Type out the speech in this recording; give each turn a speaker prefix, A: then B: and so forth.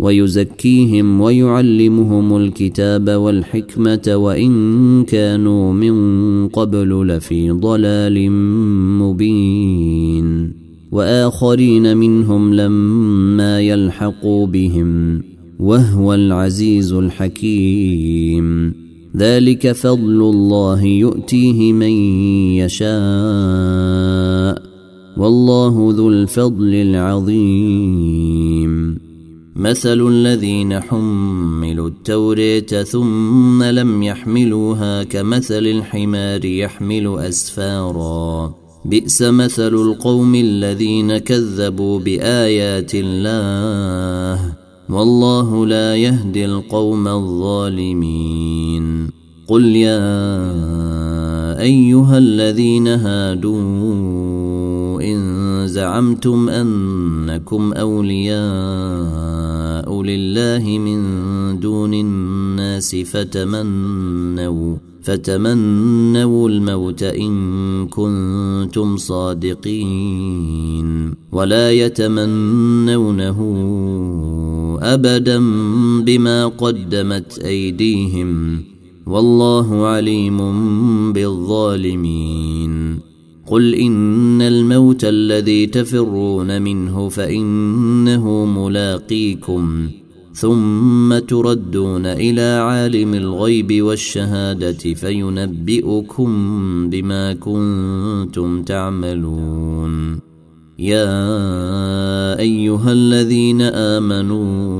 A: ويزكيهم ويعلمهم الكتاب والحكمة وإن كانوا من قبل لفي ضلال مبين. وآخرين منهم لما يلحقوا بهم وهو العزيز الحكيم. ذلك فضل الله يؤتيه من يشاء. والله ذو الفضل العظيم. مثل الذين حملوا التورية ثم لم يحملوها كمثل الحمار يحمل أسفارا. بئس مثل القوم الذين كذبوا بآيات الله. والله لا يهدي القوم الظالمين. قل يا أيها الذين هادوا إن زعمتم أنكم أولياء لله من دون الناس فتمنوا فتمنوا الموت إن كنتم صادقين. ولا يتمنونه أبدا بما قدمت أيديهم. والله عليم بالظالمين. قل ان الموت الذي تفرون منه فانه ملاقيكم ثم تردون إلى عالم الغيب والشهاده فينبئكم بما كنتم تعملون يا ايها الذين امنوا